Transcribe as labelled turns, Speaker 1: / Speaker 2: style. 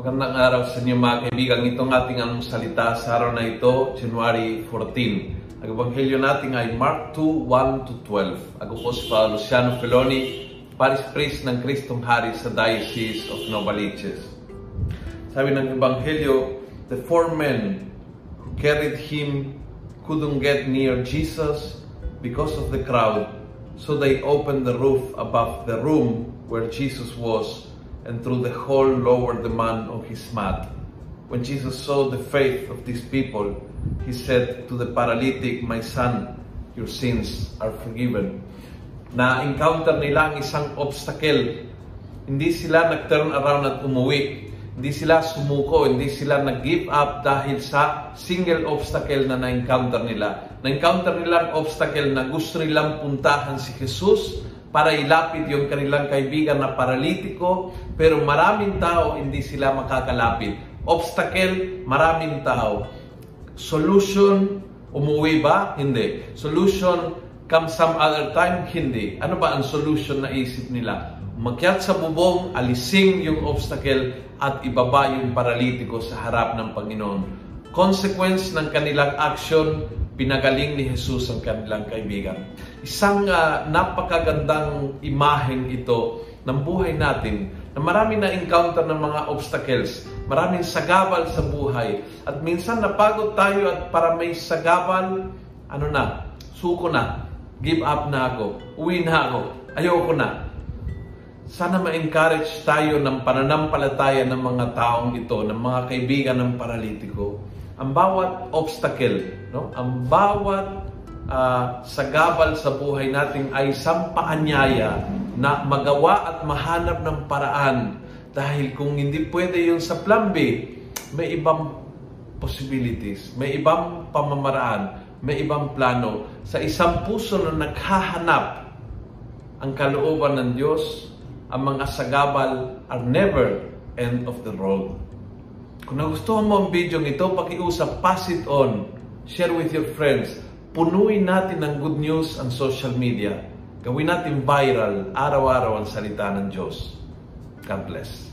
Speaker 1: Magandang araw sa inyo mga kaibigan. Itong ating anong salita sa araw na ito, January 14. Ang ebanghelyo natin ay Mark 2, 1 to 12. Ako po si Father Luciano Feloni, Paris Priest ng Kristong Hari sa Diocese of Novaliches. Sabi ng ebanghelyo, the four men who carried him couldn't get near Jesus because of the crowd, so they opened the roof above the room where Jesus was and through the hole lowered the man on his mat. When Jesus saw the faith of these people, he said to the paralytic, My son, your sins are forgiven. Na-encounter nila ang isang obstacle. Hindi sila nag-turn around at umuwi. Hindi sila sumuko, hindi sila nag-give up dahil sa single obstacle na na-encounter nila. Na-encounter nila ang obstacle na gusto nilang puntahan si Jesus para ilapit yung kanilang kaibigan na paralitiko, pero maraming tao hindi sila makakalapit. Obstacle, maraming tao. Solution, umuwi ba? Hindi. Solution, come some other time? Hindi. Ano ba ang solution na isip nila? Makyat sa bubong, alising yung obstacle at ibaba yung paralitiko sa harap ng Panginoon. Consequence ng kanilang action, pinagaling ni Jesus ang kanilang kaibigan. Isang uh, napakagandang imaheng ito ng buhay natin na marami na encounter ng mga obstacles, maraming sagabal sa buhay. At minsan napagod tayo at para may sagabal, ano na, suko na, give up na ako, uwi na ako, ayoko na. Sana ma-encourage tayo ng pananampalataya ng mga taong ito, ng mga kaibigan ng paralitiko, ang bawat obstacle, no? Ang bawat uh, sagabal sa buhay natin ay sampaanyaya na magawa at mahanap ng paraan dahil kung hindi pwede yung sa plan B, may ibang possibilities, may ibang pamamaraan, may ibang plano. Sa isang puso na naghahanap ang kalooban ng Diyos, ang mga sagabal are never end of the road. Kung nagustuhan mo ang video ito, pakiusap, pass it on, share with your friends. Punuin natin ng good news ang social media. Gawin natin viral, araw-araw ang salita ng Diyos. God bless.